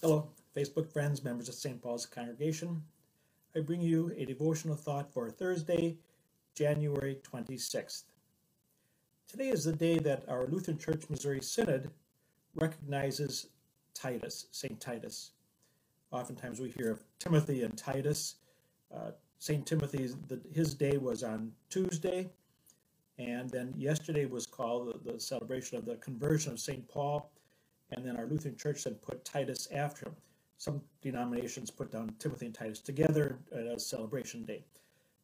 Hello, Facebook friends, members of St. Paul's Congregation. I bring you a devotional thought for Thursday, January 26th. Today is the day that our Lutheran Church Missouri Synod recognizes Titus, St. Titus. Oftentimes we hear of Timothy and Titus. Uh, St. Timothy's, the, his day was on Tuesday, and then yesterday was called the, the celebration of the conversion of St. Paul and then our Lutheran Church then put Titus after him. Some denominations put down Timothy and Titus together as celebration day.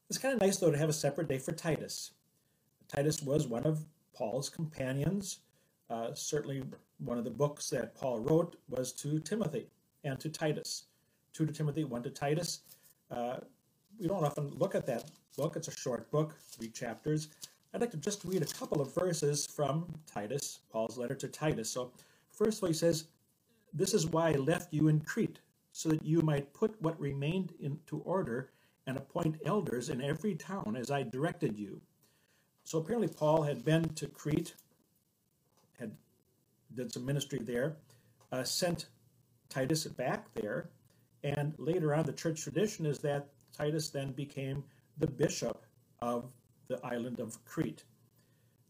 It's kind of nice, though, to have a separate day for Titus. Titus was one of Paul's companions. Uh, certainly, one of the books that Paul wrote was to Timothy and to Titus. Two to Timothy, one to Titus. Uh, we don't often look at that book. It's a short book, three chapters. I'd like to just read a couple of verses from Titus, Paul's letter to Titus. So First of all, he says, This is why I left you in Crete, so that you might put what remained into order and appoint elders in every town as I directed you. So apparently Paul had been to Crete, had did some ministry there, uh, sent Titus back there, and later on the church tradition is that Titus then became the bishop of the island of Crete.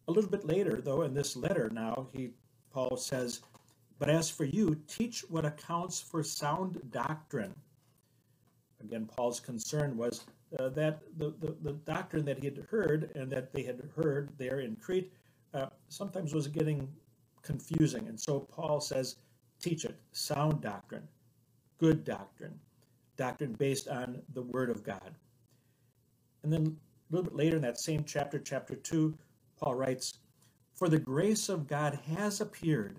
A little bit later, though, in this letter now, he Paul says, but as for you, teach what accounts for sound doctrine. Again, Paul's concern was uh, that the, the, the, doctrine that he had heard and that they had heard there in Crete uh, sometimes was getting confusing. And so Paul says, teach it, sound doctrine, good doctrine, doctrine based on the Word of God. And then a little bit later in that same chapter, chapter 2, Paul writes, For the grace of God has appeared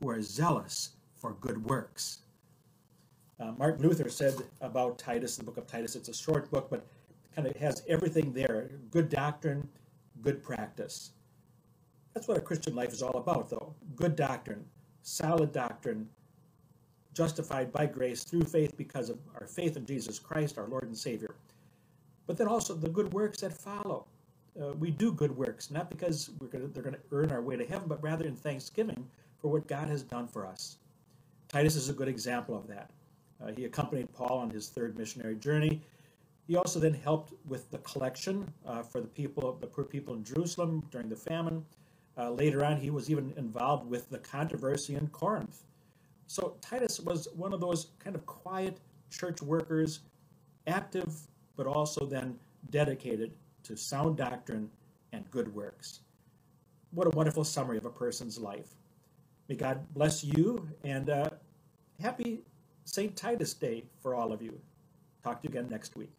who are zealous for good works. Uh, Martin Luther said about Titus, the book of Titus, it's a short book, but kind of has everything there good doctrine, good practice. That's what a Christian life is all about, though. Good doctrine, solid doctrine, justified by grace through faith because of our faith in Jesus Christ, our Lord and Savior. But then also the good works that follow. Uh, we do good works, not because we're gonna, they're going to earn our way to heaven, but rather in thanksgiving for what God has done for us. Titus is a good example of that. Uh, he accompanied Paul on his third missionary journey. He also then helped with the collection uh, for the people, the poor people in Jerusalem during the famine. Uh, later on, he was even involved with the controversy in Corinth. So Titus was one of those kind of quiet church workers, active, but also then dedicated to sound doctrine and good works. What a wonderful summary of a person's life. May God bless you and uh, happy St. Titus Day for all of you. Talk to you again next week.